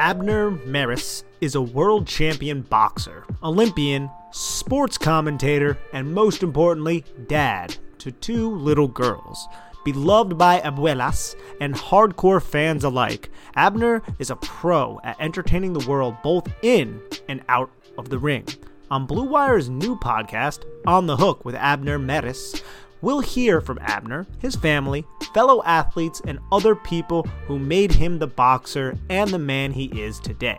Abner Mares is a world champion boxer, Olympian, sports commentator, and most importantly, dad to two little girls. Beloved by abuelas and hardcore fans alike, Abner is a pro at entertaining the world both in and out of the ring. On Blue Wire's new podcast, On the Hook with Abner Mares, we'll hear from Abner, his family, fellow athletes, and other people who made him the boxer and the man he is today.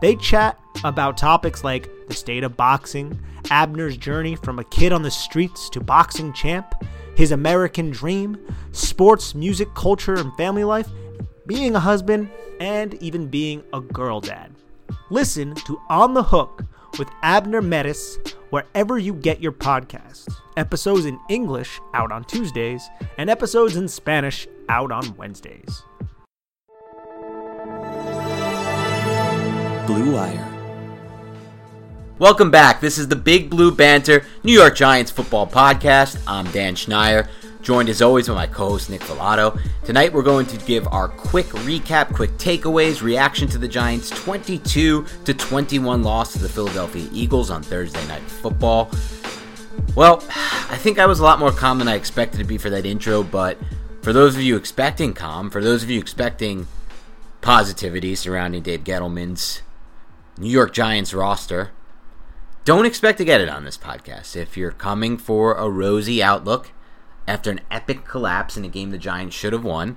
They chat about topics like the state of boxing, Abner's journey from a kid on the streets to boxing champ, his American dream, sports, music, culture, and family life, being a husband, and even being a girl dad. Listen to On the Hook with Abner Mares wherever you get your podcasts. Episodes in English out on Tuesdays, and episodes in Spanish out on Wednesdays. Blue Wire. Welcome back. This is the Big Blue Banter New York Giants football podcast. I'm Dan Schneier, joined as always by my co-host Nick Falato. Tonight we're going to give our quick recap, quick takeaways, reaction to the Giants' 22 to 21 loss to the Philadelphia Eagles on Thursday Night Football. Well, I think I was a lot more calm than I expected to be for that intro, but for those of you expecting calm, for those of you expecting positivity surrounding Dave Gettleman's New York Giants roster, don't expect to get it on this podcast. If you're coming for a rosy outlook after an epic collapse in a game the Giants should have won,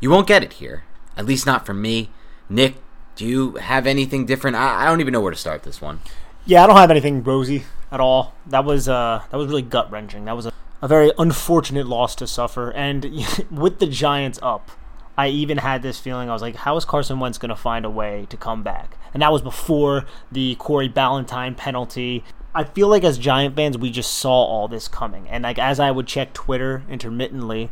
you won't get it here. At least not from me. Nick, do you have anything different? I, I don't even know where to start this one. Yeah, I don't have anything rosy at all. That was uh, that was really gut wrenching. That was a, a very unfortunate loss to suffer. And with the Giants up, I even had this feeling. I was like, how is Carson Wentz going to find a way to come back? And that was before the Corey Ballentine penalty. I feel like as Giant fans, we just saw all this coming. And like as I would check Twitter intermittently,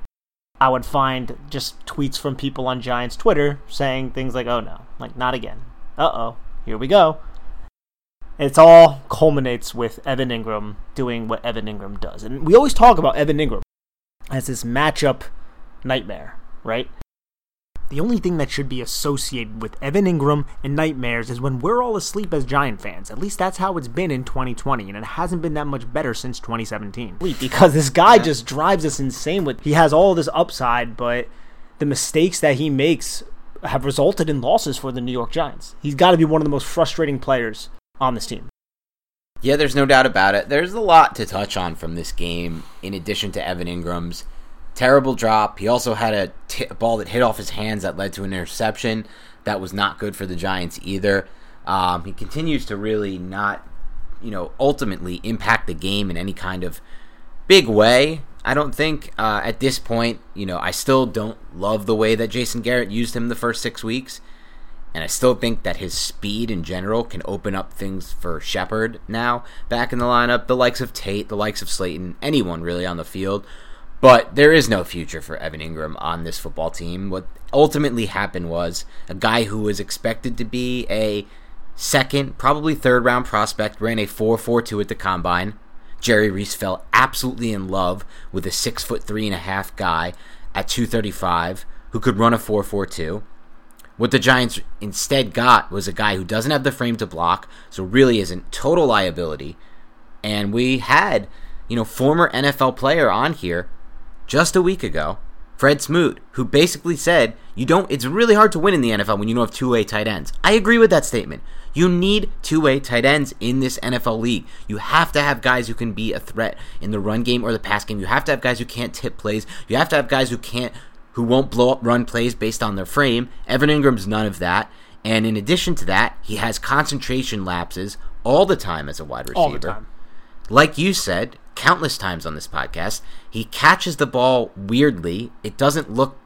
I would find just tweets from people on Giants Twitter saying things like, "Oh no, like not again. Uh oh, here we go." It's all culminates with Evan Engram doing what Evan Engram does. And we always talk about Evan Engram as this matchup nightmare, right? The only thing that should be associated with Evan Engram and nightmares is when we're all asleep as Giant fans. At least that's how it's been in 2020, and it hasn't been that much better since 2017. Because this guy just drives us insane with he has all this upside, but the mistakes that he makes have resulted in losses for the New York Giants. He's got to be one of the most frustrating players on this team. Yeah, there's no doubt about it. There's a lot to touch on from this game, in addition to Evan Engram's terrible drop. He also had a, t- ball that hit off his hands that led to an interception. That was not good for the Giants either. Um, he continues to really not, you know, ultimately impact the game in any kind of big way. I don't think uh, at this point, you know, I still don't love the way that Jason Garrett used him the first six weeks. And I still think that his speed in general can open up things for Shepard now back in the lineup. The likes of Tate, the likes of Slayton, anyone really on the field. But there is no future for Evan Engram on this football team. What ultimately happened was a guy who was expected to be a second, probably third round prospect ran a 4.42 at the combine. Jerry Reese fell absolutely in love with a six foot three and a half guy at 235 who could run a 4.42. What the Giants instead got was a guy who doesn't have the frame to block, so really isn't total liability. And we had, you know, former NFL player on here just a week ago, Fred Smoot, who basically said, "You don't. It's really hard to win in the NFL when you don't have two-way tight ends." I agree with that statement. You need two-way tight ends in this NFL league. You have to have guys who can be a threat in the run game or the pass game. You have to have guys who can't tip plays. You have to have guys who can't who won't blow up run plays based on their frame. Evan Engram's none of that. And in addition to that, he has concentration lapses all the time as a wide receiver. All the time. Like you said, countless times on this podcast, he catches the ball weirdly. It doesn't look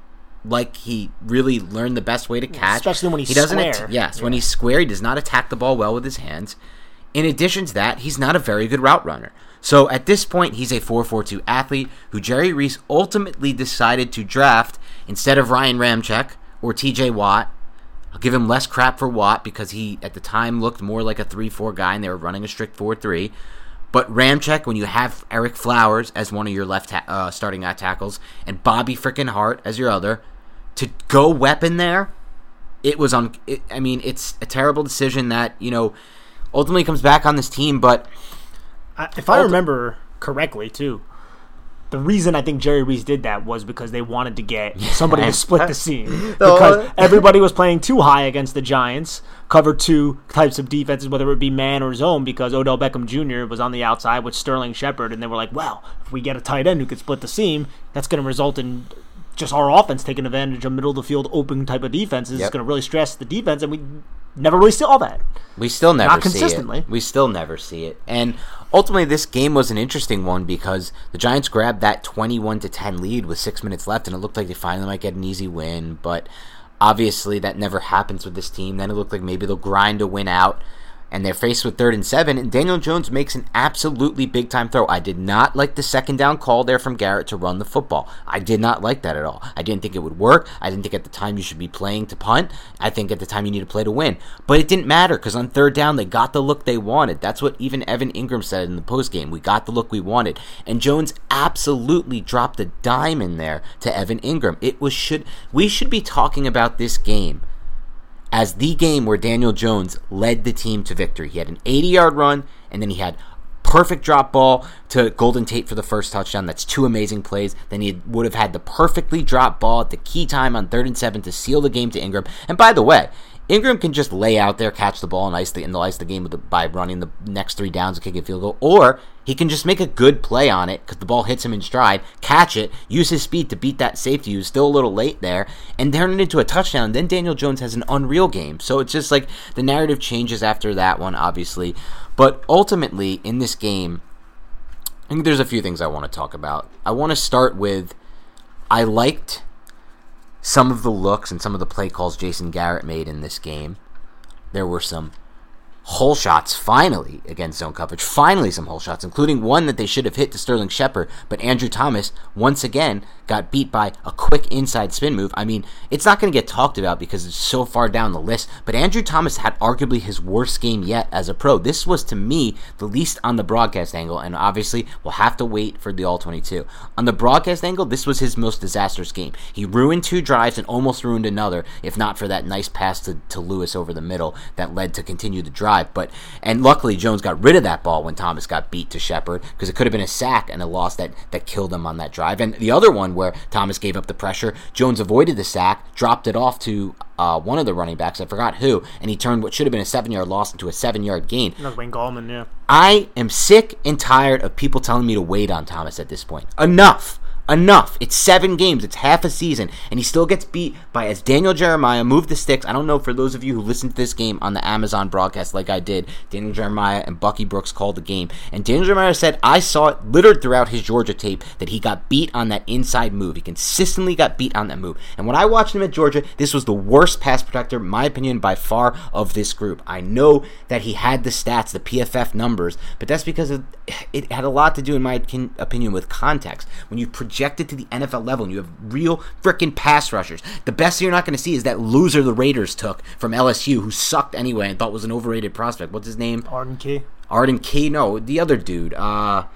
like he really learned the best way to catch. Especially when he's he doesn't square. yes, when he's square, he does not attack the ball well with his hands. In addition to that, he's not a very good route runner. So at this point, he's a 4-4-2 athlete who Jerry Reese ultimately decided to draft instead of Ryan Ramczyk or TJ Watt. I'll give him less crap for Watt because he at the time looked more like a 3-4 guy and they were running a strict 4-3. But Ramczyk, when you have Ereck Flowers as one of your left ta- uh, starting at tackles and Bobby frickin' Hart as your other, to go weapon there, it was on. It, I mean, it's a terrible decision that you know ultimately comes back on this team. But I, if I Ulti- remember correctly, too, the reason I think Jerry Reese did that was because they wanted to get somebody to split the seam because everybody was playing too high against the Giants, covered two types of defenses, whether it be man or zone, because Odell Beckham Jr. was on the outside with Sterling Shepard, and they were like, "Well, if we get a tight end who could split the seam, that's going to result in." Just our offense taking advantage of middle of the field open type of defenses Yep. going to really stress the defense, and we never really saw that. We still never Not see consistently. it. We still never see it. And ultimately this game was an interesting one because the Giants grabbed that 21 to 10 lead with 6 minutes left and it looked like they finally might get an easy win, but obviously that never happens with this team. Then it looked like maybe they'll grind a win out and they're faced with third and seven, and Daniel Jones makes an absolutely big time throw. I did not like the second down call there from Garrett to run the football. I did not like that at all. I didn't think it would work. I didn't think at the time you should be playing to punt. I think at the time you need to play to win. But it didn't matter because on third down they got the look they wanted. That's what even Evan Engram said in the post game. We got the look we wanted, and Jones absolutely dropped a dime in there to Evan Engram. It was should we should be talking about this game as the game where Daniel Jones led the team to victory. He had an 80 yard run, and then he had perfect drop ball to Golden Tate for the first touchdown. That's two amazing plays. Then he would have had the perfectly dropped ball at the key time on third and seven to seal the game to Engram. And by the way, Engram can just lay out there, catch the ball, and ice the, and ice the game the, by running the next three downs and kick a field goal. Or he can just make a good play on it because the ball hits him in stride, catch it, use his speed to beat that safety who's still a little late there, and turn it into a touchdown. Then Daniel Jones has an unreal game. So it's just like the narrative changes after that one, obviously. But ultimately, in this game, I think there's a few things I want to talk about. I want to start with I liked some of the looks and some of the play calls Jason Garrett made in this game. There were some hole shots finally against zone coverage. Finally, some hole shots, including one that they should have hit to Sterling Shepard, but Andrew Thomas once again got beat by a quick inside spin move. I mean, it's not going to get talked about because it's so far down the list, but Andrew Thomas had arguably his worst game yet as a pro. This was to me the least on the broadcast angle, and obviously we'll have to wait for the All 22. On the broadcast angle, this was his most disastrous game. He ruined two drives and almost ruined another, if not for that nice pass to, to Lewis over the middle that led to continue the drive. But and luckily Jones got rid of that ball when Thomas got beat to Shepard because it could have been a sack and a loss that that killed him on that drive. And the other one where Thomas gave up the pressure, Jones avoided the sack, dropped it off to uh, one of the running backs, I forgot who, and he turned what should have been a seven yard loss into a seven yard gain. That was Wayne Gallman, yeah. I am sick and tired of people telling me to wait on Thomas at this point. Enough. Enough. It's seven games. It's half a season. And he still gets beat by, as Daniel Jeremiah moved the sticks. I don't know for those of you who listened to this game on the Amazon broadcast like I did, Daniel Jeremiah and Bucky Brooks called the game. And Daniel Jeremiah said, I saw it littered throughout his Georgia tape that he got beat on that inside move. He consistently got beat on that move. And when I watched him at Georgia, this was the worst pass protector, my opinion, by far of this group. I know that he had the stats, the PFF numbers, but that's because of, it had a lot to do, in my opinion, with context. When you projected to the NFL level and you have real freaking pass rushers, the best you're not going to see is that loser the Raiders took from LSU, who sucked anyway and thought was an overrated prospect. What's his name? Arden Key. Arden Key. No, the other dude. Uh,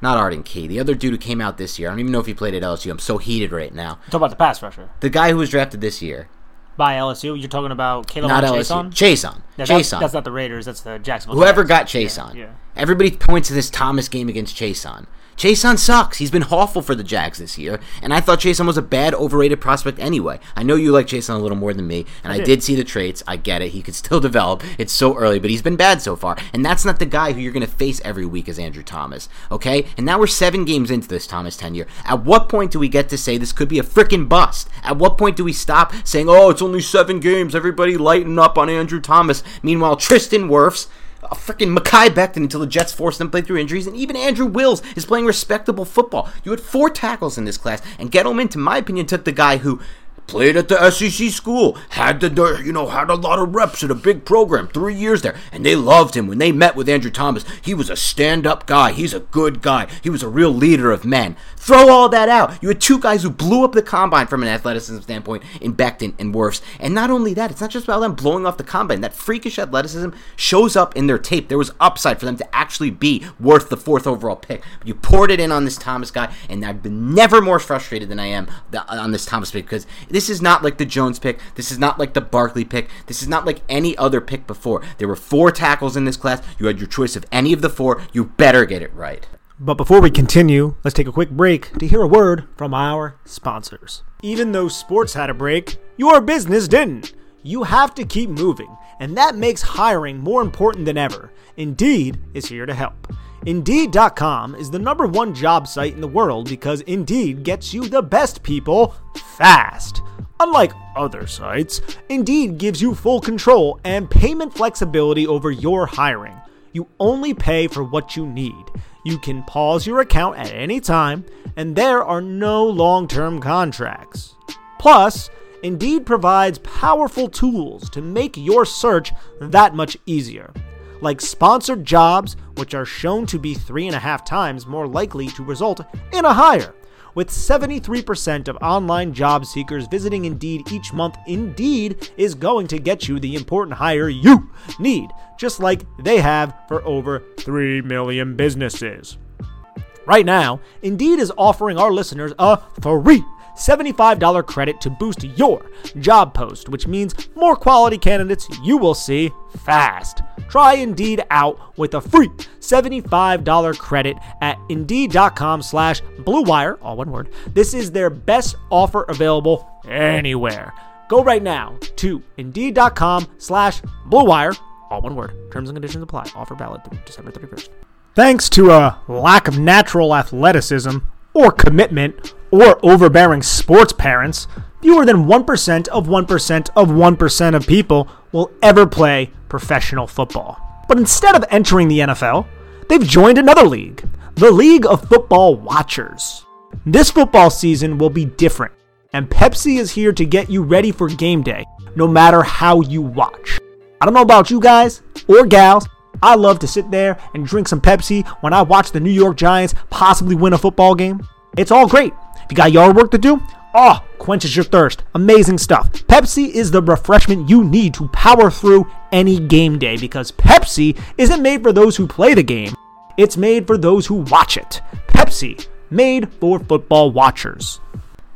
not Arden Key. The other dude who came out this year. I don't even know if he played at LSU. I'm so heated right now. Talk about the pass rusher. The guy who was drafted this year by LSU. You're talking about Caleb not LSU. Chaisson. Yeah. That's, that's, not the Raiders. That's the Jacksonville. Whoever Jags. got Chaisson. Yeah, yeah. Everybody points to this Thomas game against Chaisson. Chaisson sucks. He's been awful for the Jags this year, and I thought Chaisson was a bad, overrated prospect anyway. I know you like Chaisson a little more than me, and I, I did see the traits. I get it. He could still develop. It's so early, but he's been bad so far, and that's not the guy who you're going to face every week as Andrew Thomas. Okay, and now we're seven games into this Thomas tenure. At what point do we get to say this could be a freaking bust? At what point do we stop saying, "Oh, it's only seven games. Everybody lighten up on Andrew Thomas"? Meanwhile, Tristan Wirfs a freaking Mekhi Becton until the Jets forced him to play through injuries, and even Andrew Wills is playing respectable football. You had four tackles in this class, and Gettleman, to my opinion, took the guy who played at the SEC school, had the you know had a lot of reps at a big program, three years there, and they loved him when they met with Andrew Thomas. He was a stand-up guy. He's a good guy. He was a real leader of men. Throw all that out. You had two guys who blew up the combine from an athleticism standpoint in Becton and Wirfs, and not only that, it's not just about them blowing off the combine. That freakish athleticism shows up in their tape. There was upside for them to actually be worth the fourth overall pick. But you poured it in on this Thomas guy, and I've been never more frustrated than I am on this Thomas pick because this is not like the Jones pick. This is not like the Barkley pick. This is not like any other pick before. There were four tackles in this class. You had your choice of any of the four. You better get it right. But before we continue, let's take a quick break to hear a word from our sponsors. Even though sports had a break, your business didn't. You have to keep moving, and that makes hiring more important than ever. Indeed is here to help. Indeed.com is the number one job site in the world because Indeed gets you the best people fast. Unlike other sites, Indeed gives you full control and payment flexibility over your hiring. You only pay for what you need. You can pause your account at any time, and there are no long term contracts. Plus, Indeed provides powerful tools to make your search that much easier like sponsored jobs, which are shown to be three and a half times more likely to result in a hire. With 73% of online job seekers visiting Indeed each month, Indeed is going to get you the important hire you need, just like they have for over 3 million businesses. Right now, Indeed is offering our listeners a free $75 credit to boost your job post, which means more quality candidates you will see fast. Try Indeed out with a free $75 credit at Indeed.com slash BlueWire, all one word. This is their best offer available anywhere. Go right now to Indeed.com slash BlueWire, all one word. Terms and conditions apply. Offer valid through December 31st. Thanks to a lack of natural athleticism or commitment or overbearing sports parents, fewer than 1% of 1% of 1% of people will ever play professional football. But instead of entering the NFL, they've joined another league, the League of Football Watchers. This football season will be different, and Pepsi is here to get you ready for game day, no matter how you watch. I don't know about you guys or gals, I love to sit there and drink some Pepsi when I watch the New York Giants possibly win a football game. It's all great. If you got yard work to do, oh, quenches your thirst. Amazing stuff. Pepsi is the refreshment you need to power through any game day because Pepsi isn't made for those who play the game, it's made for those who watch it. Pepsi, made for football watchers.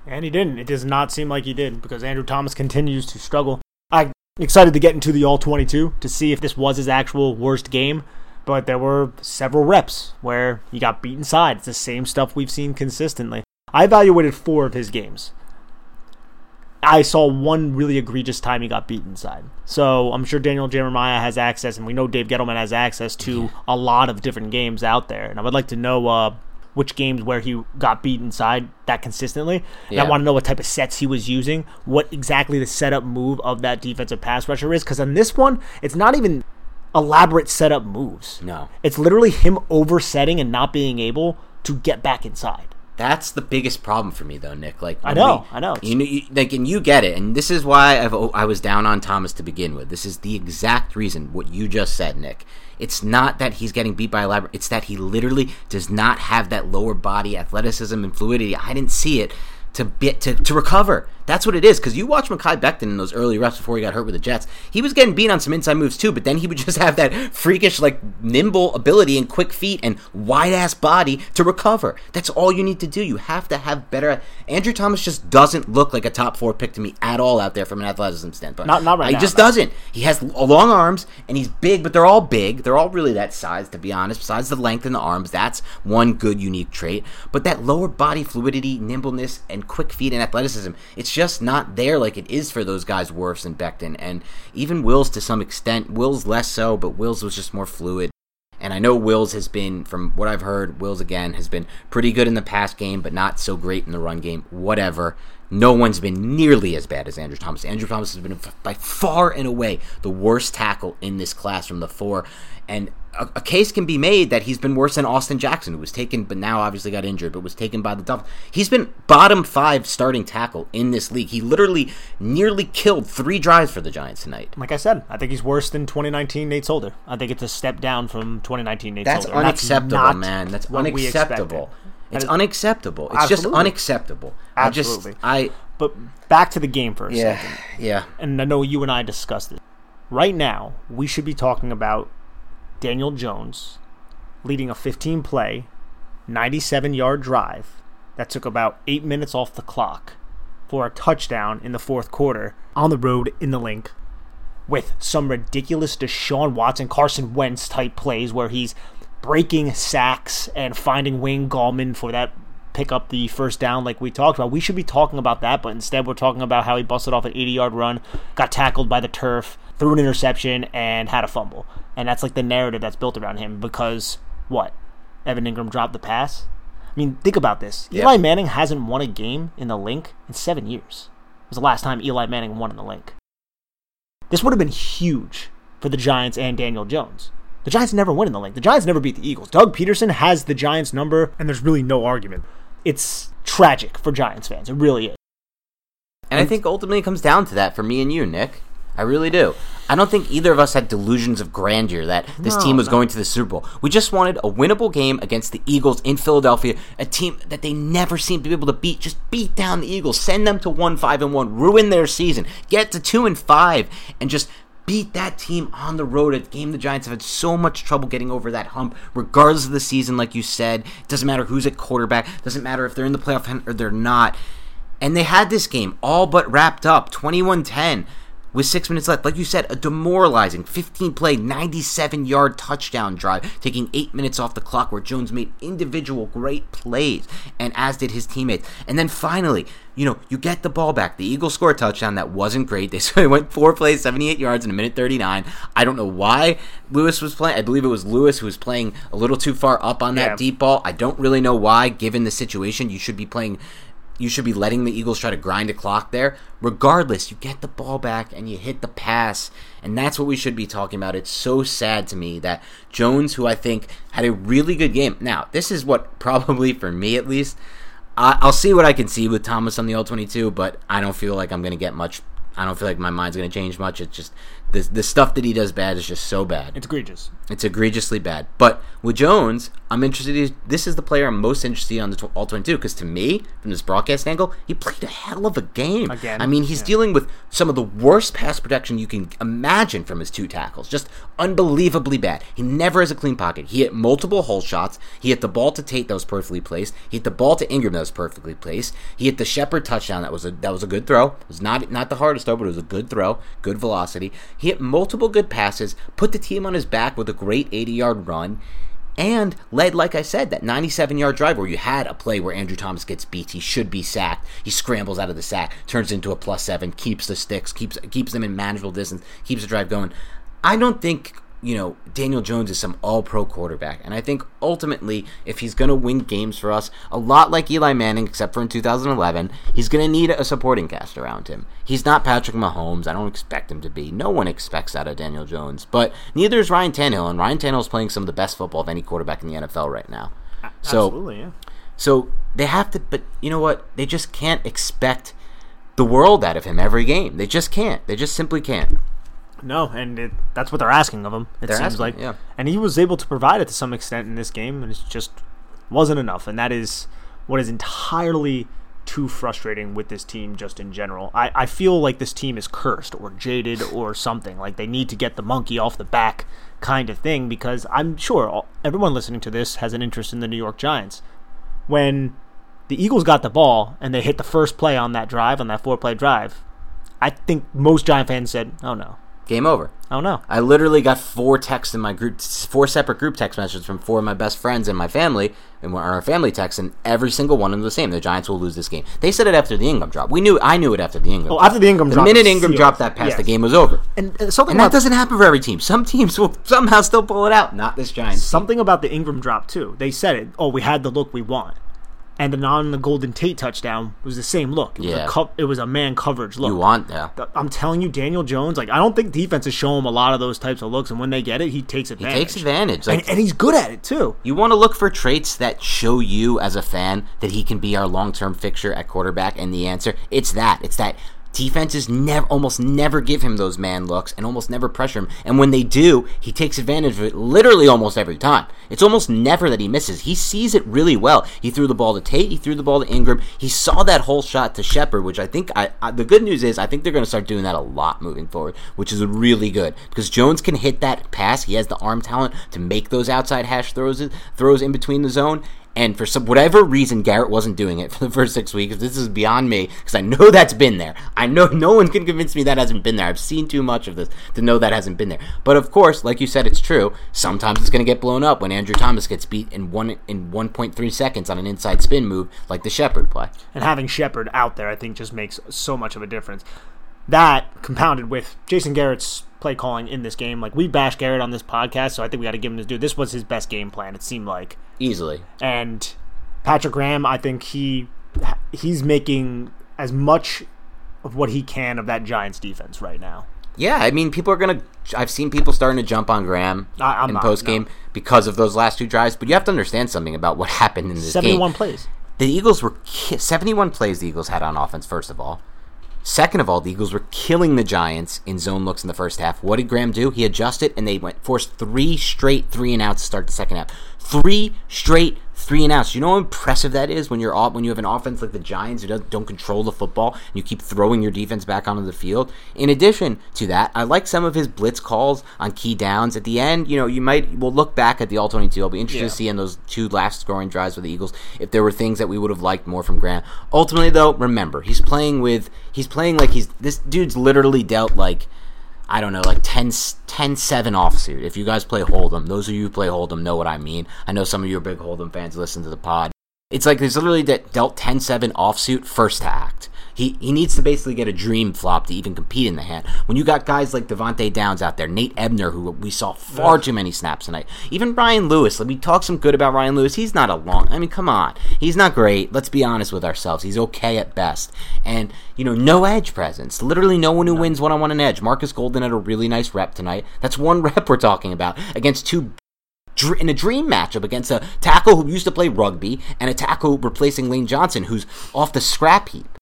And he didn't. It does not seem like he did because Andrew Thomas continues to struggle. I'm excited to get into the All 22 to see if this was his actual worst game but there were several reps where he got beat inside. It's the same stuff we've seen consistently. I evaluated four of his games. I saw one really egregious time he got beat inside. So I'm sure Daniel Jeremiah has access, and we know Dave Gettleman has access to a lot of different games out there. And I would like to know uh, which games where he got beat inside that consistently. And Yeah. I want to know what type of sets he was using, what exactly the setup move of that defensive pass rusher is. Because on this one, it's not even elaborate setup moves. No. It's literally him oversetting and not being able to get back inside. That's the biggest problem for me, though, Nick. Like I know, we- I know. You you, like, and you get it, and this is why I've I was down on Thomas to begin with. This is the exact reason what you just said, Nick. It's not that he's getting beat by a lab. It's that he literally does not have that lower body athleticism and fluidity. I didn't see it to bit to, to recover. That's what it is. Because you watch Mekhi Becton in those early reps before he got hurt with the Jets. He was getting beat on some inside moves too, but then he would just have that freakish, like nimble ability and quick feet and wide ass body to recover. That's all you need to do. You have to have better. Andrew Thomas just doesn't look like a top four pick to me at all out there from an athleticism standpoint. Not- not right He now, just no. doesn't. He has long arms and he's big, but they're all big. They're all really that size, to be honest. Besides the length in the arms, that's one good unique trait. But that lower body fluidity, nimbleness, and quick feet and athleticism, it's just not there like it is for those guys, Wirfs and Becton, and even Wills to some extent. Wills less so, but Wills was just more fluid. And I know Wills has been, from what I've heard, Wills again has been pretty good in the pass game, but not so great in the run game. Whatever. No one's been nearly as bad as Andrew Thomas. Andrew Thomas has been by far and away the worst tackle in this class from the four. And a, a case can be made that he's been worse than Austin Jackson, who was taken, but now obviously got injured, but was taken by the Dolphins. He's been bottom five starting tackle in this league. He literally nearly killed three drives for the Giants tonight. Like I said, I think he's worse than 2019 Nate Solder. I think it's a step down from 2019 Nate That's Solder. unacceptable, not man. That's what we expected. unacceptable. It's unacceptable. It's just Absolutely. unacceptable. I just Absolutely. I But back to the game for a yeah second. yeah. and I know you and I discussed it. Right now, we should be talking about Daniel Jones leading a 15 play, 97 yard drive that took about eight minutes off the clock for a touchdown in the fourth quarter on the road in the Linc with some ridiculous Deshaun Watson, Carson Wentz type plays where he's breaking sacks and finding Wayne Gallman for that pick up the first down like we talked about. We should be talking about that, but instead we're talking about how he busted off an 80 yard run, got tackled by the turf, threw an interception, and had a fumble. And that's like the narrative that's built around him because what? Evan Engram dropped the pass? I mean, think about this. Yep. Eli Manning hasn't won a game in the Linc in seven years. It was the last time Eli Manning won in the Linc. This would have been huge for the Giants and Daniel Jones. The Giants never win in the Linc. The Giants never beat the Eagles. Doug Pederson has the Giants number, and there's really no argument. It's tragic for Giants fans. It really is. And I think ultimately it comes down to that for me and you, Nick. I really do. I don't think either of us had delusions of grandeur that this No, team was no. going to the Super Bowl. We just wanted a winnable game against the Eagles in Philadelphia, a team that they never seemed to be able to beat. Just beat down the Eagles, send them to one five and one, ruin their season, get to two and five, and just beat that team on the road. A game the Giants have had so much trouble getting over that hump, regardless of the season. Like you said, it doesn't matter who's at quarterback, doesn't matter if they're in the playoff hunt or they're not. And they had this game all but wrapped up 21 10 with six minutes left. Like you said, a demoralizing 15 play, 97 yard touchdown drive, taking eight minutes off the clock where Jones made individual great plays, and as did his teammates. And then finally, you know, you get the ball back. The Eagles score a touchdown that wasn't great. They so they went four plays, 78 yards in a minute 39. I don't know why Lewis was playing. I believe it was Lewis who was playing a little too far up on that Yeah. deep ball. I don't really know why, given the situation. You should be playing you should be letting the Eagles try to grind a clock there. Regardless, you get the ball back and you hit the pass, and that's what we should be talking about. It's so sad to me that Jones, who I think had a really good game. Now, this is what probably for me at least, I'll see what I can see with Thomas on the All 22, but I don't feel like I'm going to get much. I don't feel like my mind's going to change much. It's just the the stuff that he does bad is just so bad. It's egregious. It's egregiously bad. But with Jones, I'm interested. in- This is the player I'm most interested in on the all 22 because to me, from this broadcast angle, he played a hell of a game. Again, I mean, he's yeah. dealing with some of the worst pass protection you can imagine from his two tackles. Just unbelievably bad. He never has a clean pocket. He hit multiple hole shots. He hit the ball to Tate that was perfectly placed. He hit the ball to Engram that was perfectly placed. He hit the Shepard touchdown that was a that was a good throw. It was not not the hardest throw, but it was a good throw, good velocity. He hit multiple good passes, put the team on his back with a great 80 yard run and led, like I said, that 97 yard drive where you had a play where Andrew Thomas gets beat. He should be sacked. He scrambles out of the sack, turns into a plus seven, keeps the sticks, keeps keeps them in manageable distance, keeps the drive going. I don't think you know, Daniel Jones is some all pro quarterback. And I think ultimately, if he's going to win games for us, a lot like Eli Manning, except for in 2011, he's going to need a supporting cast around him. He's not Patrick Mahomes. I don't expect him to be. No one expects that of Daniel Jones. But neither is Ryan Tannehill. And Ryan Tannehill is playing some of the best football of any quarterback in the NFL right now. So, Absolutely, yeah. so they have to, but you know what? They just can't expect the world out of him every game. They just can't. They just simply can't. No, and it, that's what they're asking of him. It They're seems asking, like, yeah. and he was able to provide it to some extent in this game, and it just wasn't enough. And that is what is entirely too frustrating with this team, just in general. I, I feel like this team is cursed or jaded or something. Like they need to get the monkey off the back, kind of thing. Because I'm sure all, everyone listening to this has an interest in the New York Giants. When the Eagles got the ball and they hit the first play on that drive, on that four play drive, I think most Giant fans said, "Oh no, Game over. oh no." I literally got four texts in my group, four separate group text messages from four of my best friends and my family, and our family text, and every single one of them the same. The Giants will lose this game. They said it after the Engram drop. We knew. I knew it after the Engram. Oh, drop. after the Engram the drop, minute Engram sealed. dropped that pass, Yes. the game was over. And uh, something And that doesn't happen for every team. Some teams will somehow still pull it out. Not this Giants. team. something about the Engram drop too. They said it. Oh, we had the look we want, and then on the Golden Tate touchdown was the same look. It was Yeah. a co- it was a man coverage look. You want, yeah. I'm telling you, Daniel Jones. Like I don't think defenses show him a lot of those types of looks, and when they get it, he takes advantage. He takes advantage. Like and, and he's good at it too. You want to look for traits that show you as a fan that he can be our long-term fixture at quarterback, and the answer it's that. It's that defenses never, almost never give him those man looks, and almost never pressure him. And when they do, he takes advantage of it. Literally, almost every time. It's almost never that he misses. He sees it really well. He threw the ball to Tate. He threw the ball to Engram. He saw that hole shot to Shepard, which I think. I, I the good news is I think they're going to start doing that a lot moving forward, which is really good because Jones can hit that pass. He has the arm talent to make those outside hash throws, throws in between the zone. And for some whatever reason, Garrett wasn't doing it for the first six weeks. This is beyond me because I know that's been there. I know no one can convince me that hasn't been there. I've seen too much of this to know that hasn't been there. But of course, like you said, it's true. Sometimes it's going to get blown up when Andrew Thomas gets beat in one in 1.3 seconds on an inside spin move like the Shepard play. And having Shepard out there, I think, just makes so much of a difference. That compounded with Jason Garrett's play calling in this game. Like we bash Garrett on this podcast, so I think we got to give him his due. This was his best game plan. It seemed like. Easily. and Patrick Graham, I think he he's making as much of what he can of that Giants defense right now. Yeah, I mean, people are gonna. I've seen people starting to jump on Graham I- I'm in post game no. because of those last two drives. But you have to understand something about what happened in this game. Seventy-one plays. The Eagles were ki- 71 plays the Eagles had on offense, first of all. Second of all, the Eagles were killing the Giants in zone looks in the first half. What did Graham do? He adjusted and they went forced three straight three and outs to start the second half. Three straight three and outs. You know how impressive that is when you're off, when you have an offense like the Giants who don't, don't control the football and you keep throwing your defense back onto the field. In addition to that, I like some of his blitz calls on key downs. At the end, you know, you might we'll look back at the all twenty two. I'll be interested Yeah. to see in those two last scoring drives with the Eagles if there were things that we would have liked more from Graham. Ultimately, though, remember he's playing with he's playing like he's this dude's literally dealt like I don't know, like 10, 10 7 offsuit. If you guys play Hold'em, those of you who play Hold'em know what I mean. I know some of you are big Hold'em fans listen to the pod. It's like he's literally that dealt 10 7 offsuit first act. He, he needs to basically get a dream flop to even compete in the hand. When you got guys like Devante Downs out there, Nate Ebner, who we saw far too many snaps tonight, even Ryan Lewis. Let me talk some good about Ryan Lewis. He's not a long. I mean, come on, he's not great. Let's be honest with ourselves. He's okay at best, and you know, no edge presence. Literally, no one who wins one on one an edge. Markus Golden had a really nice rep tonight. That's one rep we're talking about against two in a dream matchup against a tackle who used to play rugby and a tackle replacing Lane Johnson who's off the scrap heap.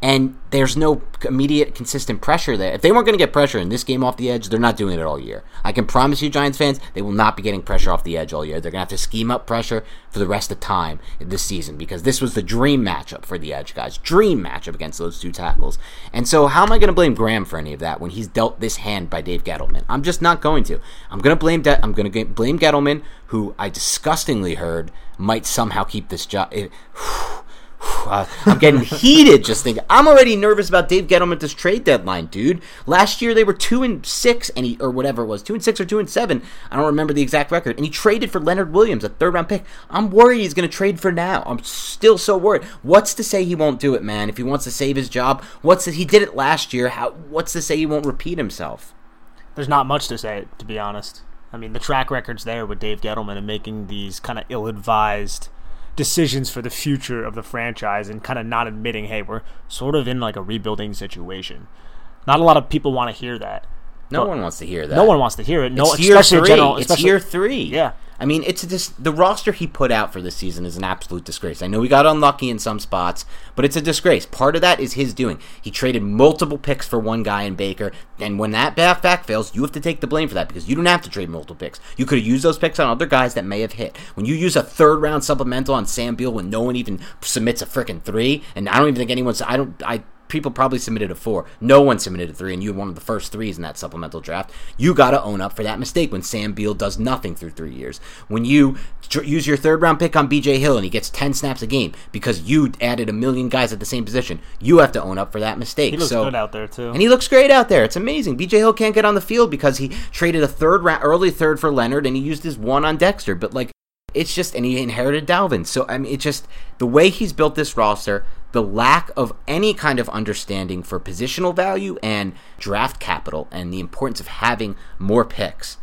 And there's no immediate consistent pressure there. If they weren't going to get pressure in this game off the edge, they're not doing it all year. I can promise you, Giants fans, they will not be getting pressure off the edge all year. They're going to have to scheme up pressure for the rest of time this season because this was the dream matchup for the edge guys. Dream matchup against those two tackles. And so, how am I going to blame Graham for any of that when he's dealt this hand by Dave Gettleman? I'm just not going to. I'm going to blame. De- I'm going to blame Gettleman, who I disgustingly heard might somehow keep this job. It, Uh, I'm getting heated just thinking. I'm already nervous about Dave Gettleman at this trade deadline, dude. Last year they were two and six, and he or whatever it was, two and six or two and seven. I don't remember the exact record. And he traded for Leonard Williams, a third round pick. I'm worried he's going to trade for now. I'm still so worried. What's to say he won't do it, man? If he wants to save his job, what's to, he did it last year? How? What's to say he won't repeat himself? There's not much to say, to be honest. I mean, the track record's there with Dave Gettleman and making these kind of ill-advised decisions for the future of the franchise and kind of not admitting, hey, we're sort of in like a rebuilding situation. Not a lot of people want to hear that. No But one wants to hear that. No one wants to hear it. No, it's year especially three. general. it's year three. Yeah. I mean, it's just the roster he put out for this season is an absolute disgrace. I know he got unlucky in some spots, but it's a disgrace. Part of that is his doing. He traded multiple picks for one guy in Baker, and when that back back fails, you have to take the blame for that because you don't have to trade multiple picks. You could have used those picks on other guys that may have hit. When you use a third round supplemental on Sam Beal when no one even submits a freaking three, and I don't even think anyone's. I don't. I people probably submitted a four. No one submitted a three, and you were one of the first threes in that supplemental draft. You got to own up for that mistake when Sam Beal does nothing through three years. When you tr- use your third round pick on BJ Hill and he gets 10 snaps a game because you added a million guys at the same position, you have to own up for that mistake. He looks so, good out there too. and he looks great out there. It's amazing. BJ Hill can't get on the field because he traded a third round, early third for Leonard, and he used his one on Dexter. But like, it's just, and he inherited Dalvin. So I mean, it's just the way he's built this roster, the lack of any kind of understanding for positional value and draft capital, and the importance of having more picks.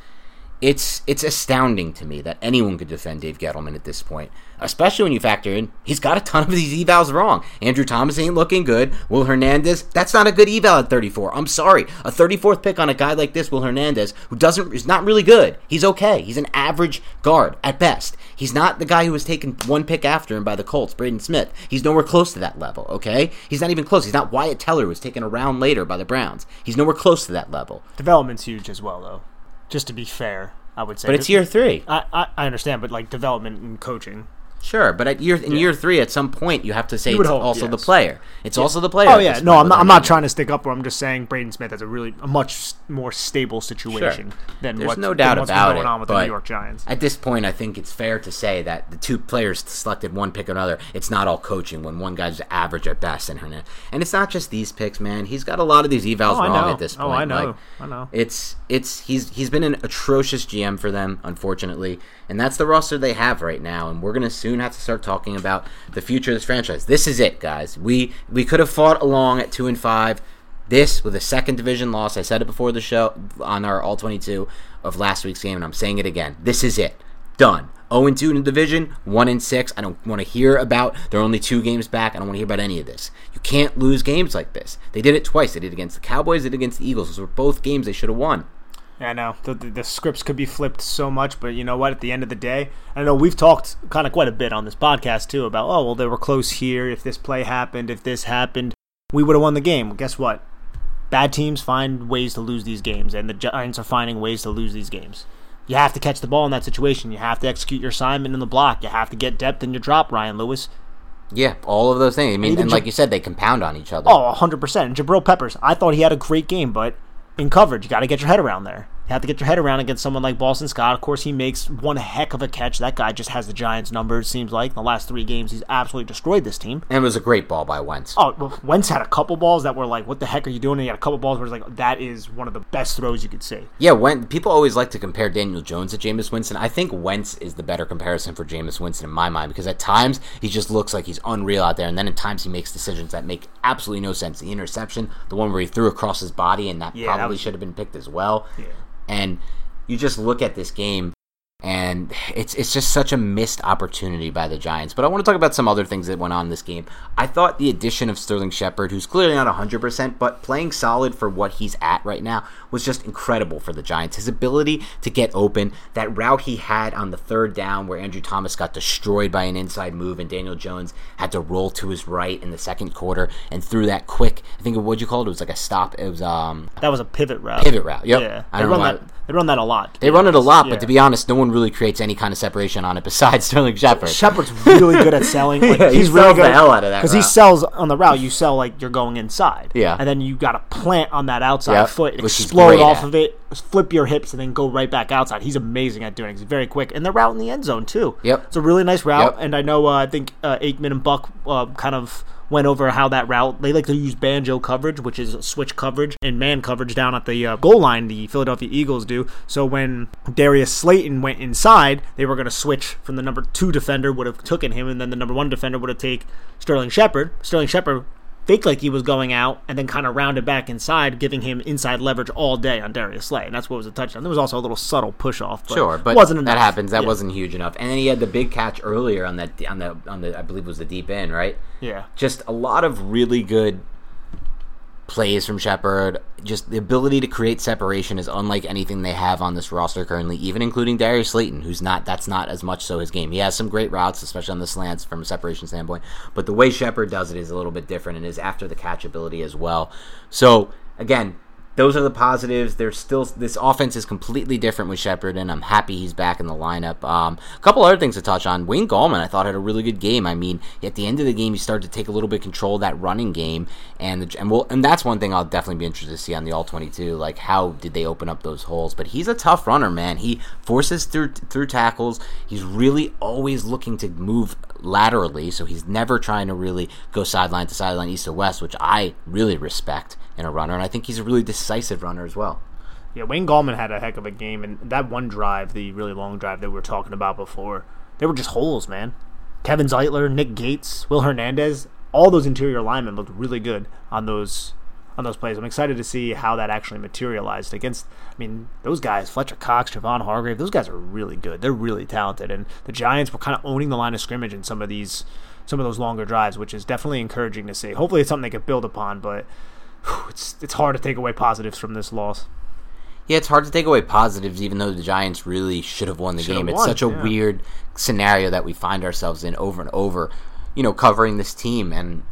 It's it's astounding to me that anyone could defend Dave Gettleman at this point, especially when you factor in he's got a ton of these evals wrong. Andrew Thomas ain't looking good. Will Hernandez, that's not a good eval at 34. I'm sorry, a 34th pick on a guy like this, Will Hernandez, who doesn't is not really good. He's okay. He's an average guard at best. He's not the guy who was taken one pick after him by the Colts, Braden Smith. He's nowhere close to that level. Okay, he's not even close. He's not Wyatt Teller, who was taken a round later by the Browns. He's nowhere close to that level. Development's huge as well, though. Just to be fair, I would say. But it's year three. I, I, I understand, but like development and coaching. Sure, but at year in year three, at some point, you have to say it's hope, also the player. It's also the player. Oh yeah, no, I'm not. I'm not trying to stick up. Where I'm just saying Braden Smith has a really a much more stable situation than There's what's, no doubt what's about it, on with the New York Giants. At this point, I think it's fair to say that the two players selected one pick or another. It's not all coaching when one guy's average at best and Hernandez. And it's not just these picks, man. He's got a lot of these evals Oh, wrong at this oh, point. Oh. I know. Like, I know. It's it's he's he's been an atrocious GM for them, unfortunately, and that's the roster they have right now. And we're gonna soon have to start talking about the future of this franchise. This is it, guys. We we could have fought along at two and five. This with a second division loss. I said it before the show on our all twenty two of last week's game, and I'm saying it again. This is it. Done. 0 2 in the division, 1 and 6. I don't want to hear about they're only two games back. I don't want to hear about any of this. You can't lose games like this. They did it twice. They did it against the Cowboys, they did it against the Eagles. Those were both games they should have won. Yeah, I know the, the the scripts could be flipped so much, but you know what? At the end of the day, I know we've talked kind of quite a bit on this podcast too about oh well they were close here. If this play happened, if this happened, we would have won the game. Well, guess what? Bad teams find ways to lose these games, and the Giants are finding ways to lose these games. You have to catch the ball in that situation. You have to execute your assignment in the block. You have to get depth in your drop, Ryan Lewis. Yeah, all of those things. I mean, Even and like you said, they compound on each other. Oh, 100%. And Jabril Peppers, I thought he had a great game, but in coverage, you got to get your head around there. You have to get your head around against someone like Boston Scott. Of course, he makes one heck of a catch. That guy just has the Giants' number, it seems like. In the last three games, he's absolutely destroyed this team. And it was a great ball by Wentz. Oh, well, Wentz had a couple balls that were like, what the heck are you doing? And he had a couple balls where it's like, that is one of the best throws you could see. Yeah, when people always like to compare Daniel Jones to Jameis Winston, I think Wentz is the better comparison for Jameis Winston in my mind because at times he just looks like he's unreal out there, and then at times he makes decisions that make absolutely no sense. The interception, the one where he threw across his body, and that Yeah, that probably was- should have been picked as well. Yeah. And you just look at this game, and it's it's just such a missed opportunity by the Giants. But I want to talk about some other things that went on in this game. I thought the addition of Sterling Shepard, who's clearly not 100%, but playing solid for what he's at right now, was just incredible for the Giants. His ability to get open, that route he had on the third down where Andrew Thomas got destroyed by an inside move and Daniel Jones had to roll to his right in the second quarter and threw that quick, I think what'd you call it? It was like a stop. It was um That was a pivot route. pivot route. Yep. Yeah. I They don't run, know why- that, they run that a lot. they be run it a lot, Yeah. but to be honest, no one really creates any kind of separation on it besides Sterling Shepard. Shepard's really good at selling. Like, Yeah, he he's really sells the good hell out of that because he sells on the route. You sell like you're going inside. Yeah. and then you got to plant on that outside Yep, foot, which he's off at. of it, flip your hips, and then go right back outside. He's amazing at doing it. He's very quick, and the route in the end zone too. Yep. it's a really nice route. Yep. And I know uh, I think uh, Aikman and Buck uh, kind of went over how that route they like to use banjo coverage, which is switch coverage and man coverage down at the uh, goal line. The Philadelphia Eagles do. So when Darius Slayton went inside, they were going to switch from the number two defender would have taken him, and then the number one defender would have take Sterling Shepard. Sterling Shepard fake like he was going out and then kind of rounded back inside, giving him inside leverage all day on Darius Slay, and that's what was a touchdown. There was also a little subtle push off, but Sure, but wasn't enough. that happens. That Yeah. wasn't huge enough. And then he had the big catch earlier on that on the on the I believe it was the deep end, right? Yeah. Just a lot of really good plays from Shepard. Just the ability to create separation is unlike anything they have on this roster currently, even including Darius Slayton, who's not that's not as much so his game. He has some great routes, especially on the slants from a separation standpoint. But the way Shepard does it is a little bit different and is after the catch ability as well. So again, those are the positives. There's still this offense is completely different with Shepard, and I'm happy he's back in the lineup. Um, a couple other things to touch on. Wayne Gallman, I thought had a really good game. I mean, at the end of the game, he started to take a little bit of control of that running game, and the, and we'll, and that's one thing I'll definitely be interested to see on the All 22. Like how did they open up those holes? But he's a tough runner, man. He forces through through tackles. He's really always looking to move laterally, so he's never trying to really go sideline to sideline, east to west, which I really respect in a runner, and I think he's a really decisive runner as well. Yeah, Wayne Gallman had a heck of a game, and that one drive, the really long drive that we were talking about before, they were just holes, man. Kevin Zeitler, Nick Gates, Will Hernandez, all those interior linemen looked really good on those on those plays. I'm excited to see how that actually materialized against. I mean, those guys, Fletcher Cox, Javon Hargrave, those guys are really good. They're really talented, and the Giants were kind of owning the line of scrimmage in some of these some of those longer drives, which is definitely encouraging to see. Hopefully, it's something they can build upon, but whew, it's it's hard to take away positives from this loss. Yeah, it's hard to take away positives, even though the Giants really should have won the Should game. have It's such a yeah. weird scenario that we find ourselves in over and over. You know, covering this team, and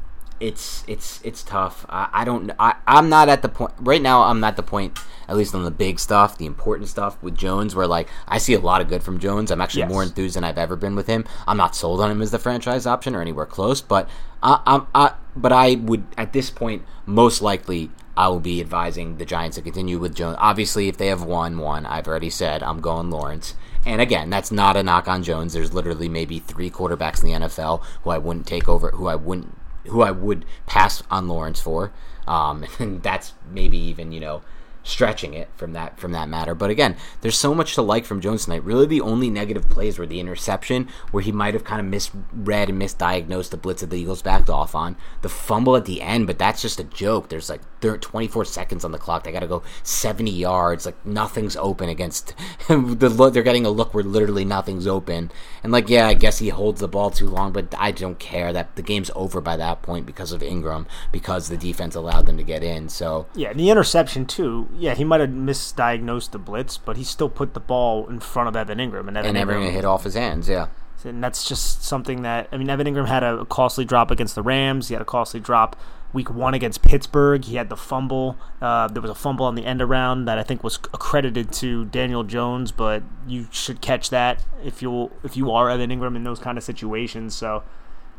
it's it's it's tough. I, I don't. I, I'm not at the point right now. I'm at the point, at least on the big stuff, the important stuff with Jones, where like I see a lot of good from Jones. I'm actually Yes. more enthused than I've ever been with him. I'm not sold on him as the franchise option or anywhere close, but I, I'm. I, but I would at this point most likely I will be advising the Giants to continue with Jones. Obviously, if they have won one, I've already said I'm going Lawrence. And again, that's not a knock on Jones. There's literally maybe three quarterbacks in the NFL who I wouldn't take over, who I wouldn't, who I would pass on Lawrence for. Um, and that's maybe even you know stretching it from that from that matter. But again, there's so much to like from Jones tonight. Really, the only negative plays were the interception, where he might have kind of misread and misdiagnosed the blitz that the Eagles backed off on. The fumble at the end, but that's just a joke. There's like thir 24 seconds on the clock. They got to go 70 yards. Like nothing's open against the. They're getting a look where literally nothing's open. And like, yeah, I guess he holds the ball too long, but I don't care. That the game's over by that point because of Engram, because the defense allowed them to get in. So Yeah, the interception too. Yeah, he might have misdiagnosed the blitz, but he still put the ball in front of Evan Engram, and Evan and Engram everything hit off his hands. Yeah. and that's just something that I mean. Evan Engram had a costly drop against the Rams. He had a costly drop week one against Pittsburgh. He had the fumble. Uh, there was a fumble on the end around that I think was accredited to Daniel Jones, but you should catch that if you if you are Evan Engram in those kind of situations. So.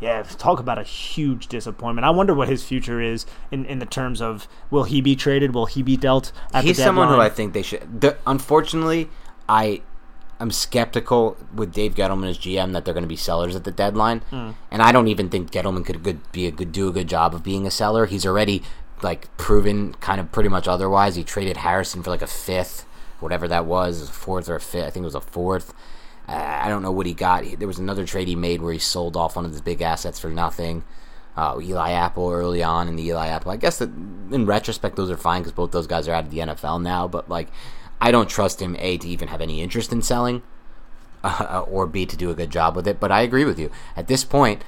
Yeah, talk about a huge disappointment. I wonder what his future is in, in the terms of will he be traded? Will he be dealt at He's someone who? I think they should. The, unfortunately, I am skeptical with Dave Gettleman as GM that they're going to be sellers at the deadline, Hmm. and I don't even think Gettleman could good, be a good do a good job of being a seller. He's already like proven kind of pretty much otherwise. He traded Harrison for like a fifth, whatever that was, a fourth or a fifth. I think it was a fourth. I don't know what he got. There was another trade he made where he sold off one of his big assets for nothing. Uh, Eli Apple early on in the Eli Apple. I guess that in retrospect those are fine because both those guys are out of the NFL now. But like, I don't trust him a to even have any interest in selling, uh, or b to do a good job with it. But I agree with you. At this point,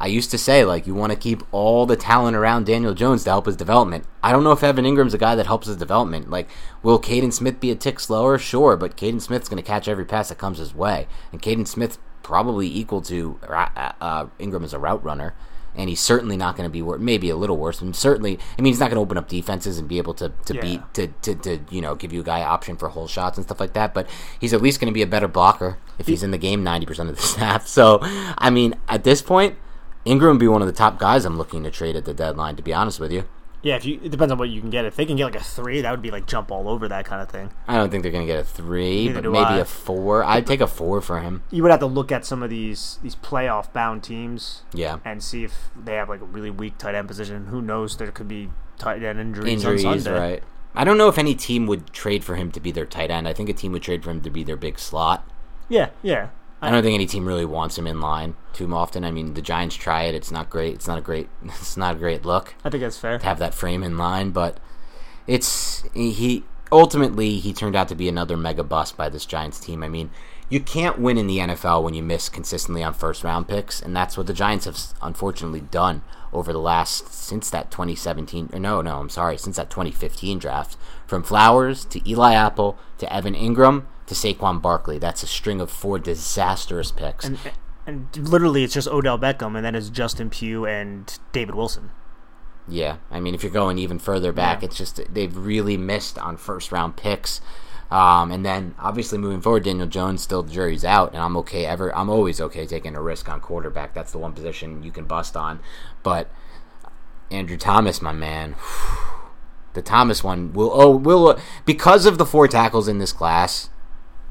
I used to say like you want to keep all the talent around Daniel Jones to help his development. I don't know if Evan Engram's a guy that helps his development. Like, will Kaden Smith be a tick slower? Sure, but Kaden Smith's going to catch every pass that comes his way, and Kaden Smith's probably equal to uh, uh, Engram as a route runner. And he's certainly not going to be wor- maybe a little worse. And certainly, I mean, he's not going to open up defenses and be able to to Yeah. beat to, to to you know give you a guy option for hole shots and stuff like that. But he's at least going to be a better blocker if he's in the game ninety percent of the snap. So, I mean, at this point, Engram would be one of the top guys I'm looking to trade at the deadline. To be honest with you, yeah, if you it depends on what you can get. If they can get like a three, that would be like jump all over that kind of thing. I don't think they're going to get a three, Neither but maybe I. a four. I'd take a four for him. You would have to look at some of these these playoff bound teams Yeah, and see if they have like a really weak tight end position. Who knows? There could be tight end injuries, injuries, on Sunday. right? I don't know if any team would trade for him to be their tight end. I think a team would trade for him to be their big slot. Yeah, yeah. I don't think any team really wants him in line too often. I mean, the Giants try it; it's not great. It's not a great. It's not a great look I think that's fair. to have that frame in line, but it's he ultimately he turned out to be another mega bust by this Giants team. I mean, you can't win in the NFL when you miss consistently on first round picks, and that's what the Giants have unfortunately done over the last since that 2017 or no, no, I'm sorry, since that 2015 draft. From Flowers to Eli Apple to Evan Engram to Saquon Barkley. That's a string of four disastrous picks. And, and literally, it's just Odell Beckham, and then it's Justin Pugh and David Wilson. Yeah, I mean, if you're going even further back, Yeah. it's just they've really missed on first round picks. Um, and then obviously moving forward, Daniel Jones still the jury's out, and I'm okay. Ever, I'm always okay taking a risk on quarterback. That's the one position you can bust on. But Andrew Thomas, my man, the Thomas one will oh will because of the four tackles in this class.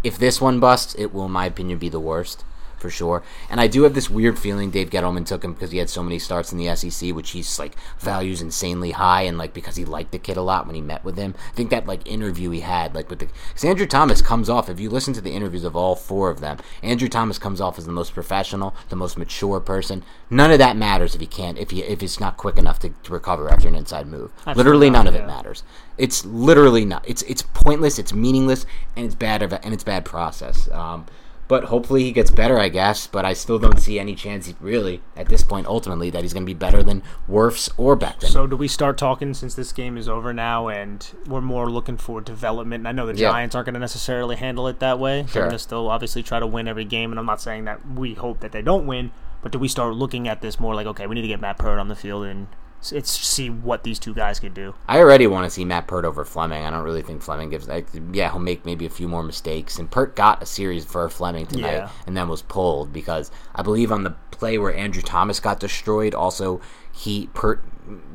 If this one busts, it will, in my opinion, be the worst for sure. And I do have this weird feeling Dave Gettleman took him because he had so many starts in the SEC, which he's like values insanely high, and like because he liked the kid a lot when he met with him. I think that like interview he had, like with the because Andrew Thomas comes off. If you listen to the interviews of all four of them, Andrew Thomas comes off as the most professional, the most mature person. None of that matters if he can't if he if he's not quick enough to, to recover after an inside move. Literally, none of it matters. It's literally not. It's it's pointless. It's meaningless, and it's bad of and it's bad process. Um, but hopefully he gets better, I guess. But I still don't see any chance, he, really, at this point, ultimately, that he's going to be better than Wirfs or Becton. So, do we start talking since this game is over now and we're more looking for development? I know the Yeah. Giants aren't going to necessarily handle it that way. They're Sure. going to still obviously try to win every game, and I'm not saying that we hope that they don't win, but do we start looking at this more like, okay, we need to get Matt Peart on the field and it's see what these two guys can do? I already want to see Matt Peart over Fleming. I don't really think Fleming gives. Like, yeah, he'll make maybe a few more mistakes. And Peart got a series for Fleming tonight, Yeah. and then was pulled because I believe on the play where Andrew Thomas got destroyed, also he Peart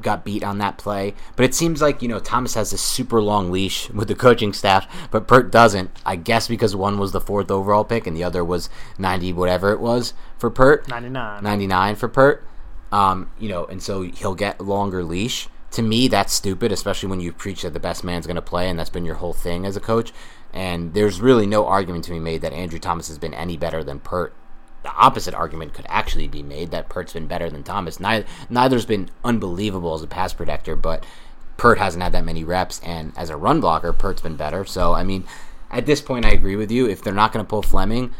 got beat on that play. But it seems like you know Thomas has this super long leash with the coaching staff, but Peart doesn't. I guess because one was the fourth overall pick and the other was ninety whatever it was for Peart. 99. 99 for Peart. Um, you know, and so he'll get longer leash. To me, that's stupid, especially when you preach that the best man's going to play, and that's been your whole thing as a coach. And there's really no argument to be made that Andrew Thomas has been any better than Peart. The opposite argument could actually be made that Peart's been better than Thomas. Neither, neither's been unbelievable as a pass protector, but Peart hasn't had that many reps, and as a run blocker, Peart's been better. So, I mean, at this point, I agree with you. If they're not going to pull Fleming,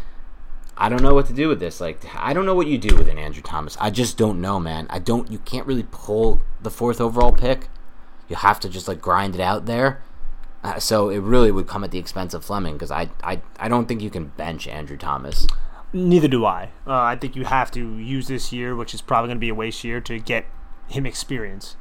I don't know what to do with this. Like, I don't know what you do with an Andrew Thomas. I just don't know, man. I don't. You can't really pull the fourth overall pick. You have to just like grind it out there. Uh, so it really would come at the expense of Fleming because I, I, I don't think you can bench Andrew Thomas. Neither do I. Uh, I think you have to use this year, which is probably going to be a waste year, to get him experience.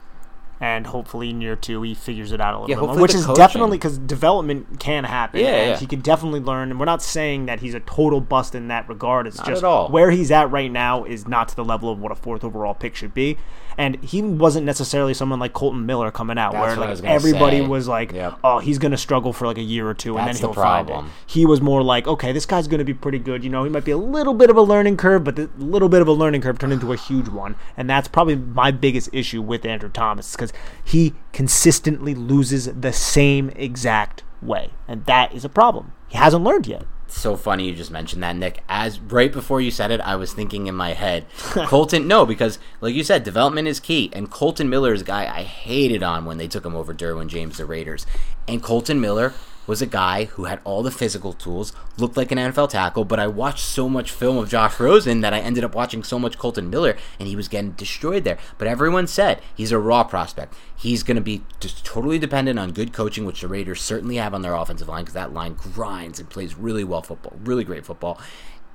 And hopefully, in year two, he figures it out a little Yeah, bit more. Which is coaching- definitely because development can happen. Yeah, and yeah. he can definitely learn. And we're not saying that he's a total bust in that regard. It's Not just at all. where he's at right now is not to the level of what a fourth overall pick should be. And he wasn't necessarily someone like Kolton Miller coming out, That's where like was everybody say. was like, Yep. "Oh, he's going to struggle for like a year or two, and That's then the he'll find it." problem. He was more like, "Okay, this guy's going to be pretty good. You know, he might be a little bit of a learning curve, but the little bit of a learning curve turned into a huge one." And that's probably my biggest issue with Andrew Thomas because he consistently loses the same exact way, and that is a problem. He hasn't learned yet. So funny you just mentioned that, Nick. As right before you said it, I was thinking in my head, Kolton. No, because like you said, development is key, and Kolton Miller is a guy I hated on when they took him over Derwin James, the Raiders, and Kolton Miller was a guy who had all the physical tools, looked like an NFL tackle, but I watched so much film of Josh Rosen that I ended up watching so much Kolton Miller, and he was getting destroyed there. But everyone said he's a raw prospect. He's going to be just totally dependent on good coaching, which the Raiders certainly have on their offensive line because that line grinds and plays really well football, really great football.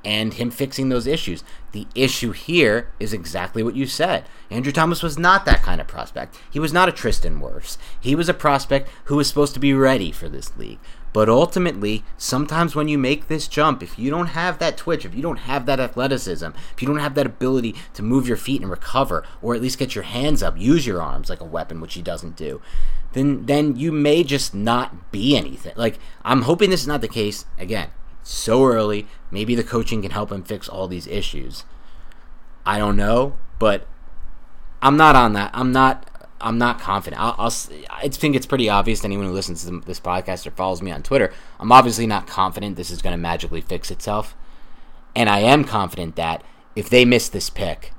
And him fixing those issues. The issue here is exactly what you said. Andrew Thomas was not that kind of prospect. He was not a Tristan Wirfs. He was a prospect who was supposed to be ready for this league. But ultimately, sometimes when you make this jump, if you don't have that twitch, if you don't have that athleticism, if you don't have that ability to move your feet and recover, or at least get your hands up, use your arms like a weapon, which he doesn't do, then then you may just not be anything. Like I'm hoping this is not the case. Again, so early, maybe the coaching can help him fix all these issues. I don't know, but I'm not on that. I'm not. I'm not confident. I'll, I'll. I think it's pretty obvious to anyone who listens to this podcast or follows me on Twitter. I'm obviously not confident this is going to magically fix itself. And I am confident that if they miss this pick,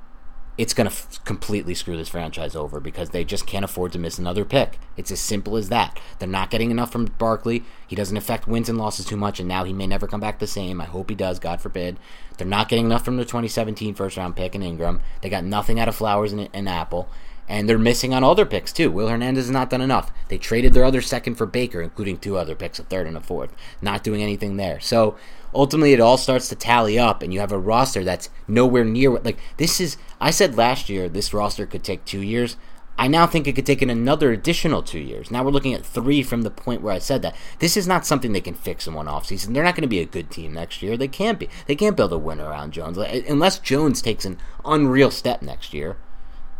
it's going to f- completely screw this franchise over because they just can't afford to miss another pick. It's as simple as that. They're not getting enough from Barkley. He doesn't affect wins and losses too much, and now he may never come back the same. I hope he does, God forbid. They're not getting enough from the 2017 first round pick in Engram. They got nothing out of Flowers and, and Apple. And they're missing on other picks too. Will Hernandez has not done enough. They traded their other second for Baker, including two other picks, a third and a fourth. Not doing anything there. So ultimately, it all starts to tally up, and you have a roster that's nowhere near what. Like this is. I said last year this roster could take two years. I now think it could take an another additional two years. Now we're looking at three from the point where I said that. This is not something they can fix in one offseason. They're not going to be a good team next year. They can't be. They can't build a winner around Jones. Unless Jones takes an unreal step next year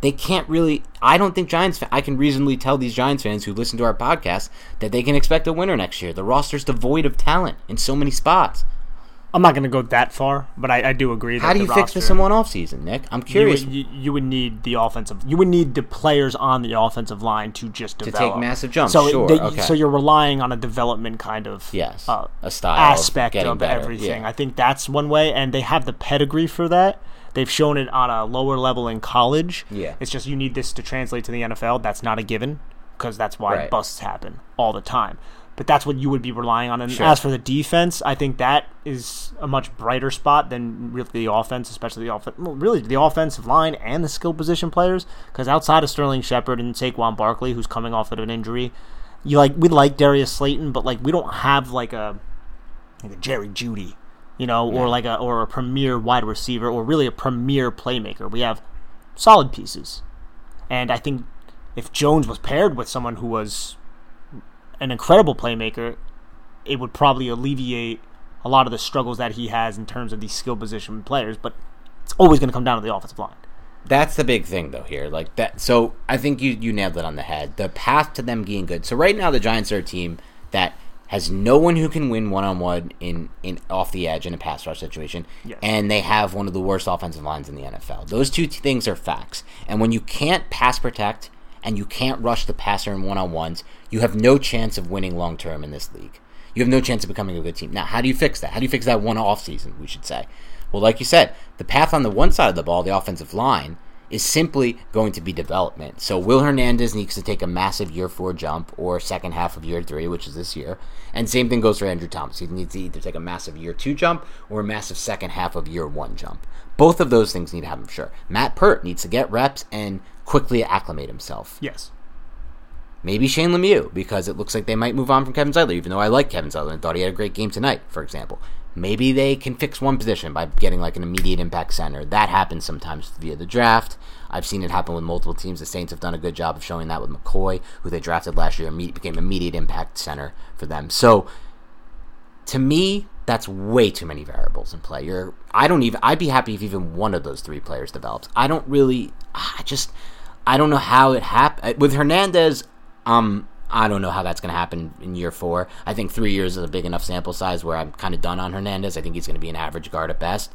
they can't really. I don't think Giants. I can reasonably tell these Giants fans who listen to our podcast that they can expect a winner next year. The roster's devoid of talent in so many spots. I'm not going to go that far, but I, I do agree. How do you fix this in one offseason, Nick? I'm curious. You would, you, you would, need the offensive. You would need the players on the offensive line to just develop. to take massive jumps. So sure, they, okay. so you're relying on a development kind of yes, uh, a style aspect of, of everything. Yeah. I think that's one way, and they have the pedigree for that. They've shown it on a lower level in college. Yeah. It's just you need this to translate to the NFL. That's not a given because that's why Right. busts happen all the time. But that's what you would be relying on. And Sure. as for the defense, I think that is a much brighter spot than really the offense, especially the offense. Well, really, the offensive line and the skill position players. Because outside of Sterling Shepard and Saquon Barkley, who's coming off of an injury, you like we like Darius Slayton, but like we don't have like a like a Jerry Jeudy, you know, or like a or a premier wide receiver, or really a premier playmaker. We have solid pieces, and I think if Jones was paired with someone who was an incredible playmaker, it would probably alleviate a lot of the struggles that he has in terms of these skill position players. But it's always going to come down to the offensive line. That's the big thing, though. Here, like that. So I think you you nailed it on the head. The path to them being good. So right now, the Giants are a team that has no one who can win one on one in in off the edge in a pass rush situation, Yes. and they have one of the worst offensive lines in the NFL. Those two things are facts. And when you can't pass protect and you can't rush the passer in one on ones, you have no chance of winning long term in this league. You have no chance of becoming a good team. Now, how do you fix that? How do you fix that one off season? We should say. Well, like you said, the path on the one side of the ball, the offensive line, is simply going to be development. So Will Hernandez needs to take a massive year four jump or second half of year three, which is this year. And same thing goes for Andrew Thomas. He needs to either take a massive year two jump or a massive second half of year one jump. Both of those things need to happen for sure. Matt Peart needs to get reps and quickly acclimate himself. Yes. Maybe Shane Lemieux, because it looks like they might move on from Kevin Zeitler, even though I like Kevin Zeitler and thought he had a great game tonight, for example. Maybe they can fix one position by getting like an immediate impact center. That happens sometimes via the draft. I've seen it happen with multiple teams. The Saints have done a good job of showing that with McCoy, who they drafted last year, became immediate impact center for them. So, to me, that's way too many variables in play. You're, I don't even. I'd be happy if even one of those three players develops. I don't really. I just. I don't know how it happened with Hernandez. Um, I don't know how that's going to happen in year four. I think three years is a big enough sample size where I'm kind of done on Hernandez. I think he's going to be an average guard at best.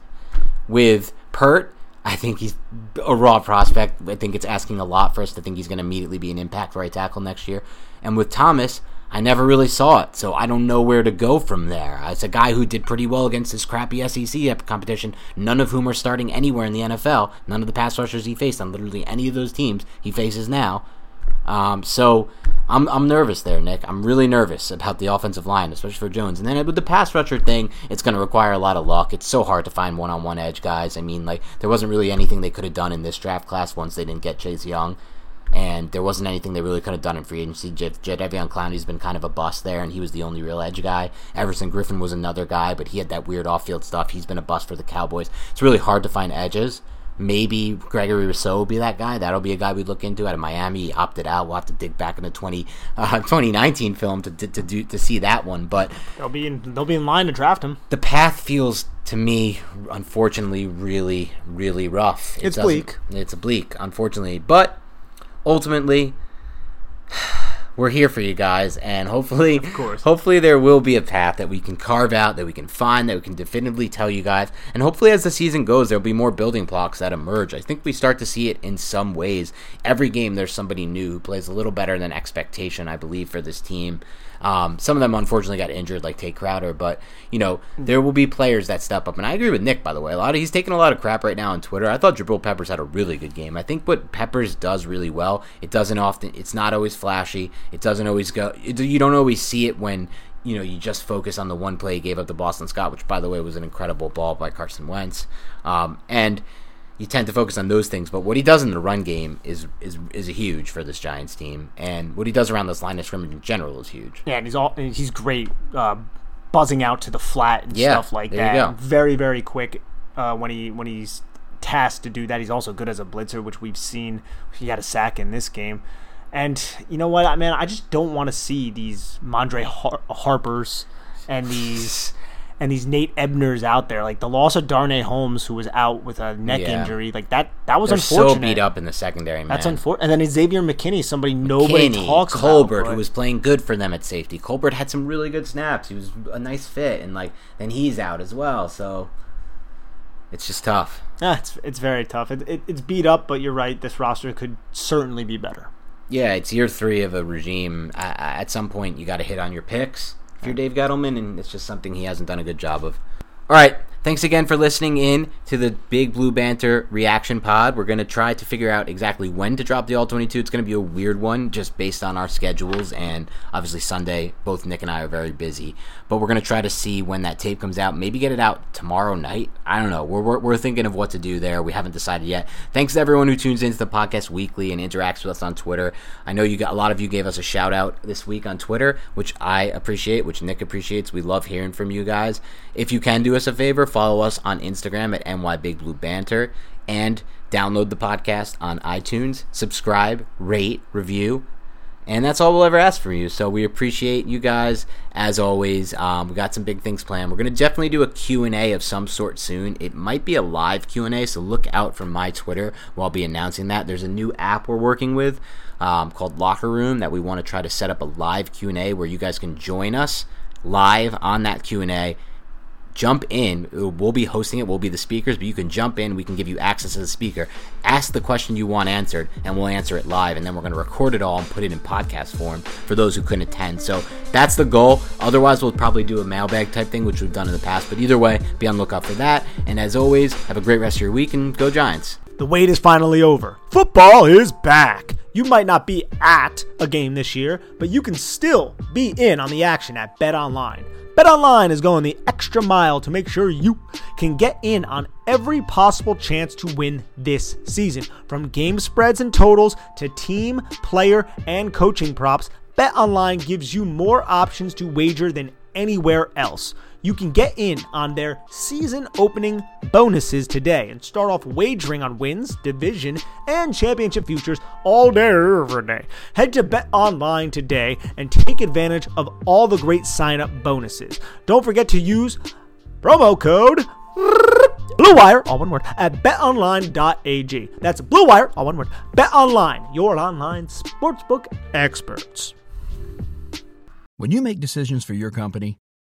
With Peart, I think he's a raw prospect. I think it's asking a lot for us to think he's going to immediately be an impact right tackle next year. And with Thomas, I never really saw it, so I don't know where to go from there. It's a guy who did pretty well against this crappy SEC competition, none of whom are starting anywhere in the NFL. None of the pass rushers he faced on literally any of those teams he faces now. Um, so I'm I'm nervous there, Nick. I'm really nervous about the offensive line, especially for Jones. And then with the pass rusher thing, it's going to require a lot of luck. It's so hard to find one-on-one edge guys. I mean, like there wasn't really anything they could have done in this draft class once they didn't get Chase Young, and there wasn't anything they really could have done in free agency. J- Evian Clowney's been kind of a bust there, and he was the only real edge guy. Everson Griffen was another guy, but he had that weird off-field stuff. He's been a bust for the Cowboys. It's really hard to find edges. Maybe Gregory Rousseau will be that guy. That'll be a guy we'd look into out of Miami. He opted out. We'll have to dig back in the 20, uh, 2019 film to, to, to, do, to see that one. But They'll be in. They'll be in line to draft him. the path feels to me, unfortunately, really, really rough. It It's bleak. It's bleak, unfortunately. But ultimately, we're here for you guys, and hopefully, Of course. hopefully there will be a path that we can carve out, that we can find, that we can definitively tell you guys, and hopefully as the season goes, there'll be more building blocks that emerge. I think we start to see it in some ways. Every game, there's somebody new who plays a little better than expectation, I believe, for this team. Um, some of them unfortunately got injured, like Tae Crowder, but you know there will be players that step up, and I agree with Nick. By the way, a lot of he's taking a lot of crap right now on Twitter. I thought Jabril Peppers had a really good game. I think what Peppers does really well, it doesn't often, it's not always flashy. It doesn't always go. It, you don't always see it when you know you just focus on the one play he gave up to Boston Scott, which by the way was an incredible ball by Carson Wentz, um, and you tend to focus on those things. But what he does in the run game is is is huge for this Giants team, and what he does around this line of scrimmage in general is huge. Yeah, and he's all he's great uh, buzzing out to the flat and Yeah, stuff like that. Very very quick uh, when he when he's tasked to do that. He's also good as a blitzer, which we've seen. He had a sack in this game. And you know what, man? I just don't want to see these Madre Har- Harpers and these and these Nate Ebners out there. Like the loss of Darnay Holmes, who was out with a neck Yeah. injury. Like that. That was They're unfortunate. so beat up in the secondary, man. That's unfortunate. And then Xavier McKinney, somebody nobody Kinney, talks Colbert, about. who was playing good for them at safety. Colbert had some really good snaps. He was a nice fit, and like then he's out as well. So it's just tough. Yeah, it's it's very tough. It, it, it's beat up, but you're right. This roster could certainly be better. Yeah, it's year three of a regime. I, I, at some point, you got to hit on your picks if you're Dave Gettleman, and it's just something he hasn't done a good job of. All right. Thanks again for listening in to the Big Blue Banter reaction pod. We're going to try to figure out exactly when to drop the All 22. It's going to be a weird one just based on our schedules. And obviously, Sunday, both Nick and I are very busy. But we're going to try to see when that tape comes out. Maybe get it out tomorrow night. I don't know. We're, we're, we're thinking of what to do there. We haven't decided yet. Thanks to everyone who tunes into the podcast weekly and interacts with us on Twitter. I know you got a lot of you gave us a shout out this week on Twitter, which I appreciate, which Nick appreciates. We love hearing from you guys. If you can do us a favor, follow us on Instagram at NY Big Blue Banter and download the podcast on iTunes, subscribe, rate, review. And that's all we'll ever ask from you. So we appreciate you guys as always. Um, we got some big things planned. We're gonna definitely do a Q and A of some sort soon. It might be a live Q and A, so look out for my Twitter. Where I'll be announcing that. There's a new app we're working with um, called Locker Room that we want to try to set up a live Q and A where you guys can join us live on that Q and A jump in. We'll be hosting it. We'll be the speakers, but you can jump in. We can give you access to the speaker. Ask the question you want answered, and we'll answer it live. And then we're going to record it all and put it in podcast form for those who couldn't attend. So that's the goal. Otherwise, we'll probably do a mailbag type thing, which we've done in the past. But either way, be on the lookout for that. And as always, have a great rest of your week and go Giants. The wait is finally over. Football is back. You might not be at a game this year, but you can still be in on the action at Bet Online. Bet Online is going the extra mile to make sure you can get in on every possible chance to win this season. From game spreads and totals to team, player, and coaching props, BetOnline gives you more options to wager than anywhere else. You can get in on their season opening bonuses today and start off wagering on wins, division, and championship futures all day, every day. Head to Bet Online today and take advantage of all the great sign up bonuses. Don't forget to use promo code Blue Wire, all one word, at betonline.ag. That's Blue Wire, all one word. Bet Online, your online sportsbook experts. When you make decisions for your company,